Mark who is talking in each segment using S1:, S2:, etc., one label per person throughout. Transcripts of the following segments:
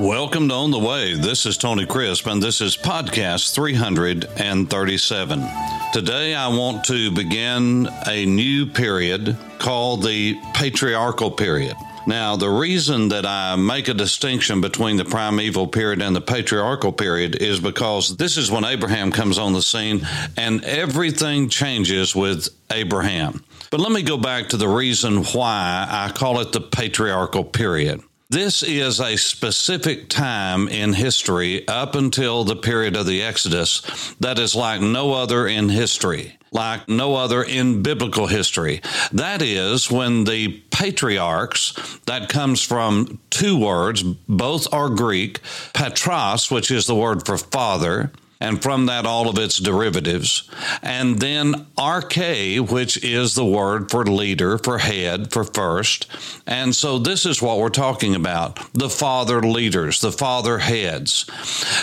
S1: Welcome to On the Way. This is Tony Crisp, and this is podcast 337. Today, I want to begin a new period called the patriarchal period. Now, the reason that I make a distinction between the primeval period and the patriarchal period is because this is when Abraham comes on the scene and everything changes with Abraham. But let me go back to the reason why I call it the patriarchal period. This is a specific time in history up until the period of the Exodus that is like no other in history, like no other in biblical history. That is when the patriarchs, that comes from two words, both are Greek, patros, which is the word for father, and from that all of its derivatives. And then arche, which is the word for leader, for head, for first. And so this is what we're talking about the father leaders, the father heads.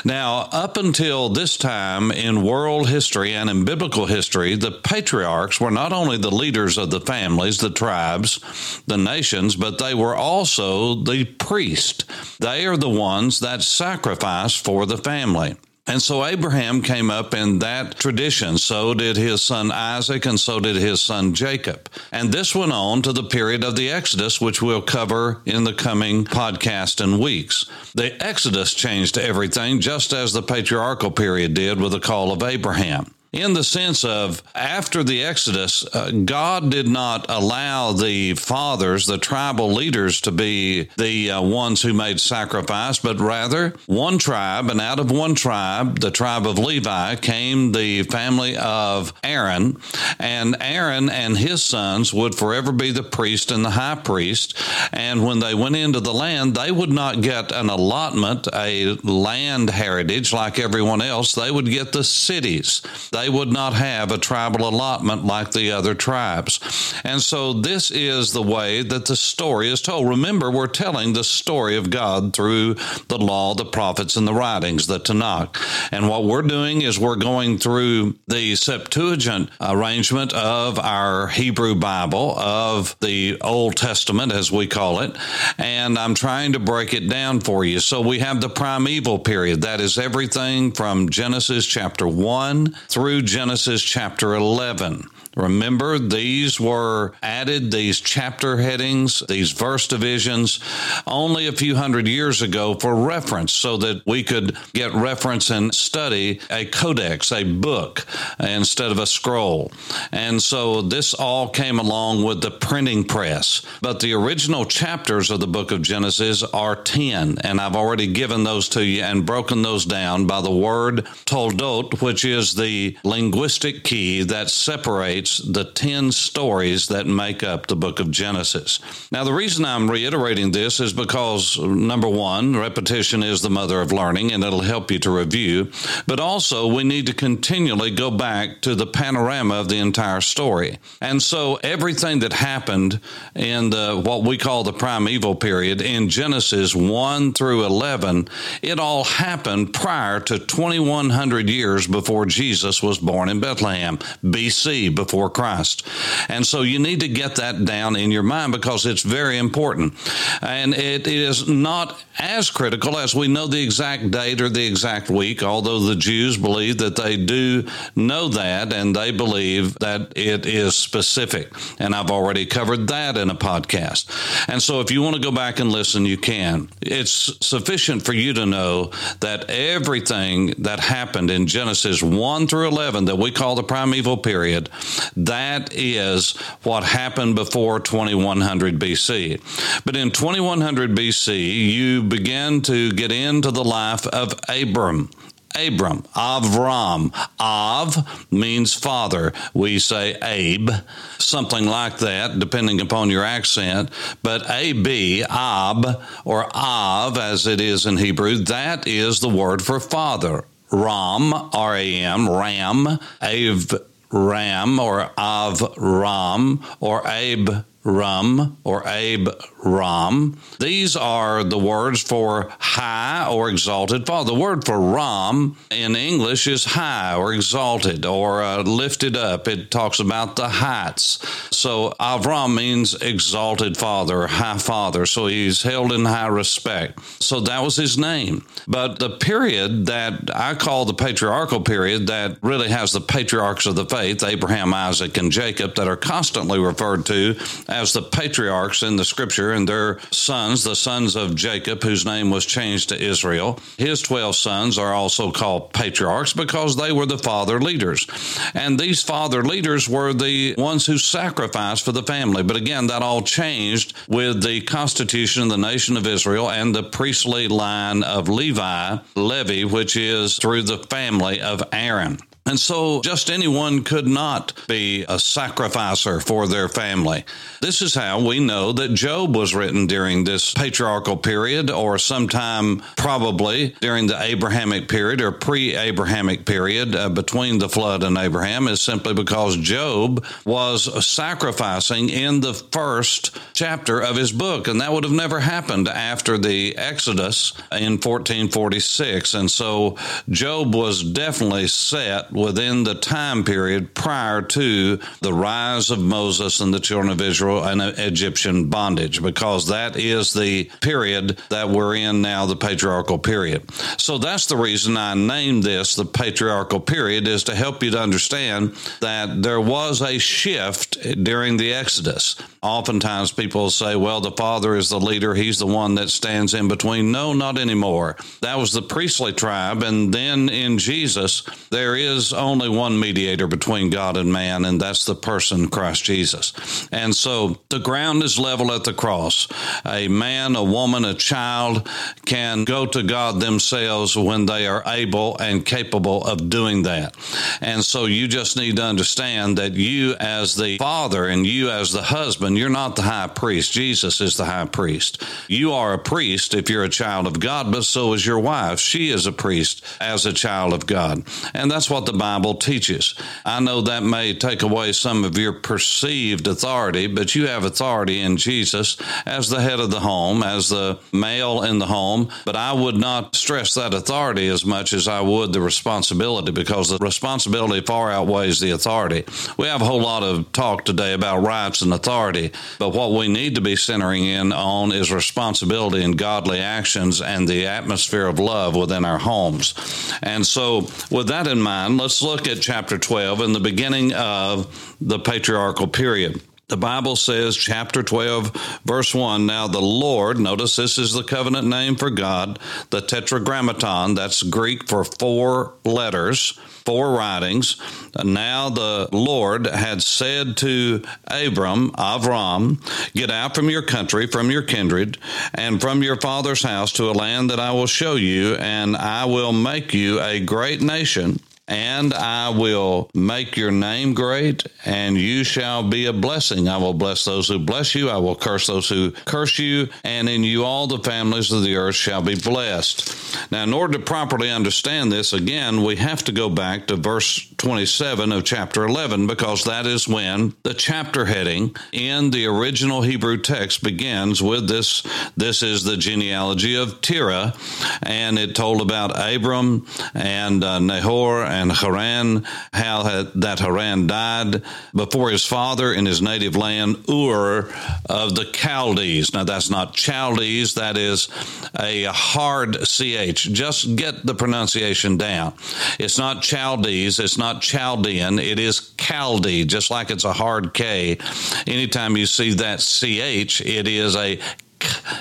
S1: Now, up until this time in world history and in biblical history, the patriarchs were not only the leaders of the families, the tribes, the nations, but they were also the priest. They are the ones that sacrifice for the family. And so Abraham came up in that tradition. So did his son Isaac, and so did his son Jacob. And this went on to the period of the Exodus, which we'll cover in the coming podcast and weeks. The Exodus changed everything, just as the patriarchal period did with the call of Abraham in the sense of after the Exodus, uh, God did not allow the fathers, the tribal leaders, to be the uh, ones who made sacrifice, but rather one tribe, and out of one tribe, the tribe of Levi, came the family of Aaron, and Aaron and his sons would forever be the priest and the high priest. And when they went into the land, they would not get an allotment, a land heritage like everyone else. They would get the cities they would not have a tribal allotment like the other tribes. And so this is the way that the story is told. Remember, we're telling the story of God through the law, the prophets, and the writings, the Tanakh. And what we're doing is we're going through the Septuagint arrangement of our Hebrew Bible, of the Old Testament, as we call it. And I'm trying to break it down for you. So we have the primeval period. That is everything from Genesis chapter 1 through through Genesis chapter 11. Remember, these were added, these chapter headings, these verse divisions, only a few hundred years ago for reference so that we could get reference and study a codex, a book, instead of a scroll. And so this all came along with the printing press. But the original chapters of the book of Genesis are 10, and I've already given those to you and broken those down by the word toldot, which is the linguistic key that separates the 10 stories that make up the book of Genesis. Now, the reason I'm reiterating this is because, number one, repetition is the mother of learning and it'll help you to review, but also we need to continually go back to the panorama of the entire story. And so everything that happened in the what we call the primeval period in Genesis 1 through 11, it all happened prior to 2100 years before Jesus was born in Bethlehem, BC, before Christ. And so you need to get that down in your mind because it's very important. And it is not as critical as we know the exact date or the exact week, although the Jews believe that they do know that and they believe that it is specific. And I've already covered that in a podcast. And so if you want to go back and listen, you can. It's sufficient for you to know that everything that happened in Genesis 1 through 11 that we call the primeval period, that is what happened before 2100 BC. But in 2100 BC, you begin to get into the life of Abram. Abram, Avram. Av means father. We say Abe, something like that, depending upon your accent. But Ab, Ab, or Av, as it is in Hebrew, that is the word for father. Ram, R A M, Ram, Av, Ram or Av Ram or Abe Rum or Abe Ram. These are the words for high or exalted father. The word for Ram in English is high or exalted or uh, lifted up. It talks about the heights. So Avram means exalted father, high father. So he's held in high respect. So that was his name. But the period that I call the patriarchal period that really has the patriarchs of the faith, Abraham, Isaac, and Jacob, that are constantly referred to as the patriarchs in the scripture and their sons, the sons of Jacob, whose name was changed to Israel. His 12 sons are also called patriarchs because they were the father leaders. And these father leaders were the ones who sacrificed for the family. But again, that all changed with the constitution of the nation of Israel and the priestly line of Levi, Levi, which is through the family of Aaron. And so just anyone could not be a sacrificer for their family. This is how we know that Job was written during this patriarchal period or sometime probably during the Abrahamic period or pre Abrahamic period uh, between the flood and Abraham is simply because Job was sacrificing in the first chapter of his book. And that would have never happened after the Exodus in 1446. And so Job was definitely set within the time period prior to the rise of Moses and the children of Israel and Egyptian bondage, because that is the period that we're in now, the patriarchal period. So that's the reason I named this the patriarchal period, is to help you to understand that there was a shift during the Exodus. Oftentimes people say, well, the father is the leader, he's the one that stands in between. No, not anymore. That was the priestly tribe. And then in Jesus, there is only one mediator between God and man, and that's the person Christ Jesus. And so the ground is level at the cross. A man, a woman, a child can go to God themselves when they are able and capable of doing that. And so you just need to understand that you, as the father and you, as the husband, husband, you're not the high priest. Jesus is the high priest. You are a priest if you're a child of God, but so is your wife. She is a priest as a child of God. And that's what the Bible teaches. I know that may take away some of your perceived authority, but you have authority in Jesus as the head of the home, as the male in the home. But I would not stress that authority as much as I would the responsibility because the responsibility far outweighs the authority. We have a whole lot of talk today about rights and authority but what we need to be centering in on is responsibility and godly actions and the atmosphere of love within our homes. And so, with that in mind, let's look at chapter 12 in the beginning of the patriarchal period. The Bible says, chapter 12, verse 1 Now the Lord, notice this is the covenant name for God, the tetragrammaton, that's Greek for four letters four writings. Now the Lord had said to Abram, Avram, Get out from your country, from your kindred, and from your father's house to a land that I will show you, and I will make you a great nation and I will make your name great, and you shall be a blessing. I will bless those who bless you, I will curse those who curse you, and in you all the families of the earth shall be blessed. Now, in order to properly understand this, again, we have to go back to verse 27 of chapter 11, because that is when the chapter heading in the original Hebrew text begins with this. This is the genealogy of Terah, and it told about Abram and uh, Nahor and Haran, how that Haran died before his father in his native land, Ur of the Chaldees. Now, that's not Chaldees, that is a hard CH. Just get the pronunciation down. It's not Chaldees, it's not Chaldean, it is Chaldee, just like it's a hard K. Anytime you see that CH, it is a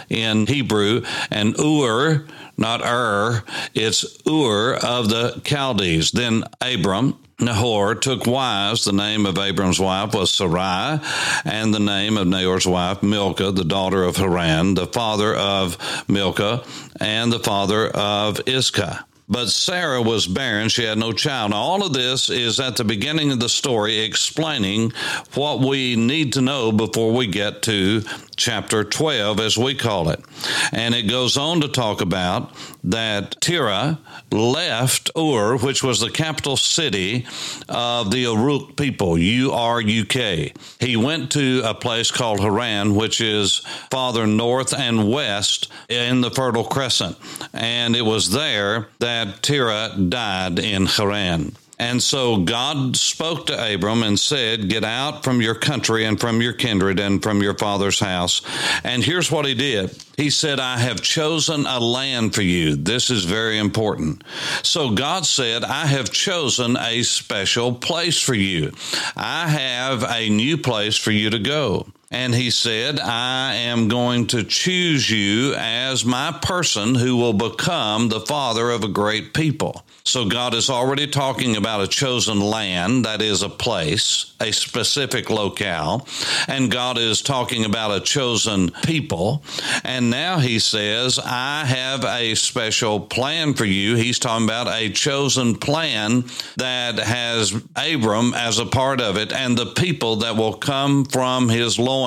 S1: in Hebrew, and Ur not Ur, it's Ur of the Chaldees. Then Abram, Nahor took wives. The name of Abram's wife was Sarai, and the name of Nahor's wife, Milcah, the daughter of Haran, the father of Milcah, and the father of Iscah. But Sarah was barren. She had no child. Now, all of this is at the beginning of the story explaining what we need to know before we get to chapter 12, as we call it. And it goes on to talk about that Terah left Ur, which was the capital city of the Uruk people, U R U K. He went to a place called Haran, which is farther north and west in the Fertile Crescent. And it was there that Terah died in Haran. And so God spoke to Abram and said, Get out from your country and from your kindred and from your father's house. And here's what he did He said, I have chosen a land for you. This is very important. So God said, I have chosen a special place for you. I have a new place for you to go. And he said, I am going to choose you as my person who will become the father of a great people. So God is already talking about a chosen land, that is a place, a specific locale. And God is talking about a chosen people. And now he says, I have a special plan for you. He's talking about a chosen plan that has Abram as a part of it and the people that will come from his loins,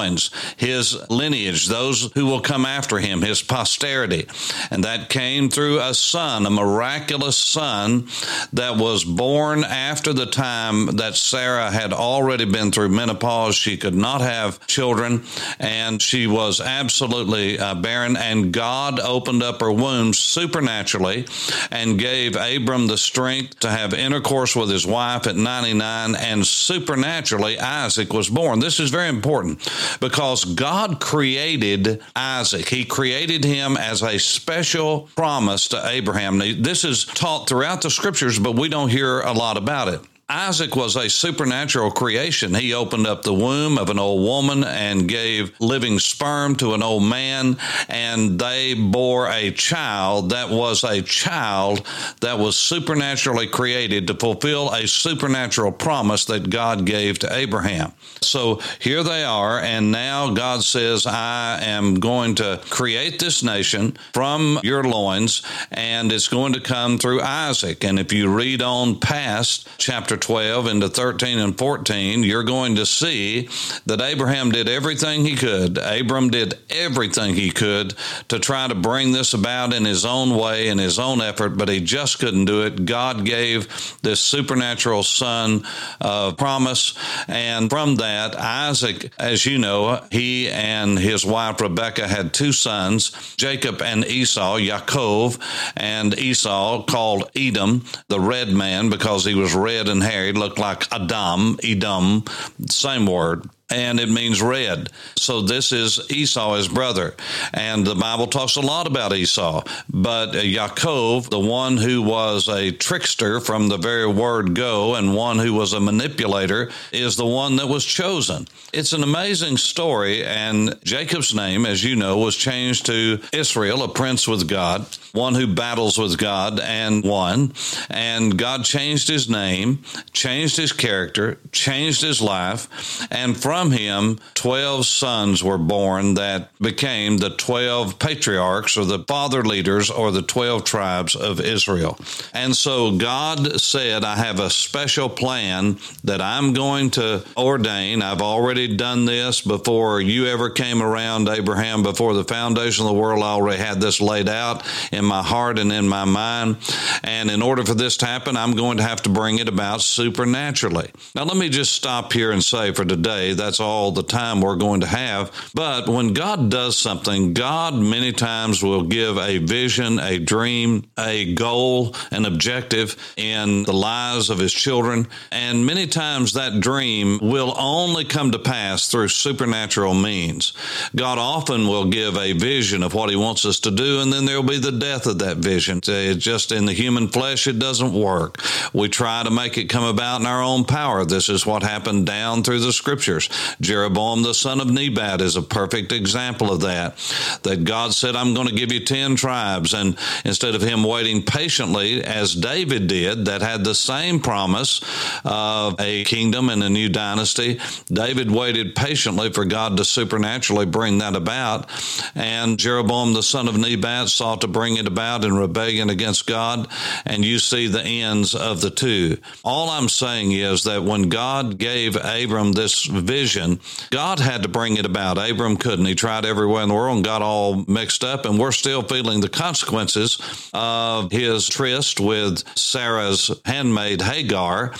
S1: his lineage, those who will come after him, his posterity. And that came through a son, a miraculous son that was born after the time that Sarah had already been through menopause. She could not have children, and she was absolutely uh, barren. And God opened up her womb supernaturally and gave Abram the strength to have intercourse with his wife at 99, and supernaturally, Isaac was born. This is very important because God created Isaac. He created him as a special promise to Abraham. This is taught throughout the scriptures, but we don't hear a lot about it. Isaac was a supernatural creation. He opened up the womb of an old woman and gave living sperm to an old man, and they bore a child that was a child that was supernaturally created to fulfill a supernatural promise that God gave to Abraham. So here they are, and now God says, I am going to create this nation from your loins, and it's going to come through Isaac. And if you read on past chapter 12 into 13 and 14, you're going to see that Abraham did everything he could. Abram did everything he could to try to bring this about in his own way, in his own effort, but he just couldn't do it. God gave this supernatural son of promise. And from that, Isaac, as you know, he and his wife Rebecca had two sons, Jacob and Esau, Yaakov, and Esau called Edom, the red man, because he was red and hair. looked like Adam, Edom, same word and it means red. So this is Esau, his brother. And the Bible talks a lot about Esau. But Yaakov, the one who was a trickster from the very word go and one who was a manipulator, is the one that was chosen. It's an amazing story. And Jacob's name, as you know, was changed to Israel, a prince with God, one who battles with God and won. And God changed his name, changed his character, changed his life. And from him, 12 sons were born that became the 12 patriarchs or the father leaders or the 12 tribes of Israel. And so God said, I have a special plan that I'm going to ordain. I've already done this before you ever came around, Abraham, before the foundation of the world. I already had this laid out in my heart and in my mind. And in order for this to happen, I'm going to have to bring it about supernaturally. Now, let me just stop here and say for today that's all the time we're going to have. But when God does something, God many times will give a vision, a dream, a goal, an objective in the lives of his children. And many times that dream will only come to pass through supernatural means. God often will give a vision of what he wants us to do, and then there'll be the death of that vision. It's just in the human flesh, it doesn't work. We try to make it come about in our own power. This is what happened down through the scriptures. Jeroboam the son of Nebat is a perfect example of that. That God said, I'm going to give you 10 tribes. And instead of him waiting patiently, as David did, that had the same promise of a kingdom and a new dynasty, David waited patiently for God to supernaturally bring that about. And Jeroboam the son of Nebat sought to bring it about in rebellion against God. And you see the ends of the two. All I'm saying is that when God gave Abram this vision. God had to bring it about. Abram couldn't. He tried everywhere in the world and got all mixed up, and we're still feeling the consequences of his tryst with Sarah's handmaid Hagar,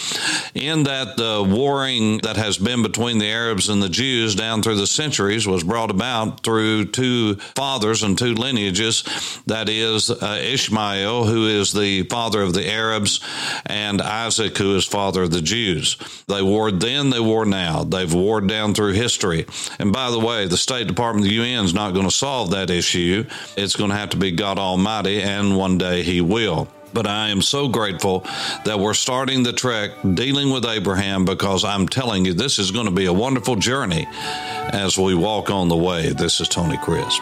S1: in that the warring that has been between the Arabs and the Jews down through the centuries was brought about through two fathers and two lineages. That is uh, Ishmael, who is the father of the Arabs, and Isaac, who is father of the Jews. They warred then, they war now. They've warred down through history. And by the way, the State Department of the UN is not going to solve that issue. It's going to have to be God Almighty, and one day He will. But I am so grateful that we're starting the trek dealing with Abraham because I'm telling you, this is going to be a wonderful journey as we walk on the way. This is Tony Crisp.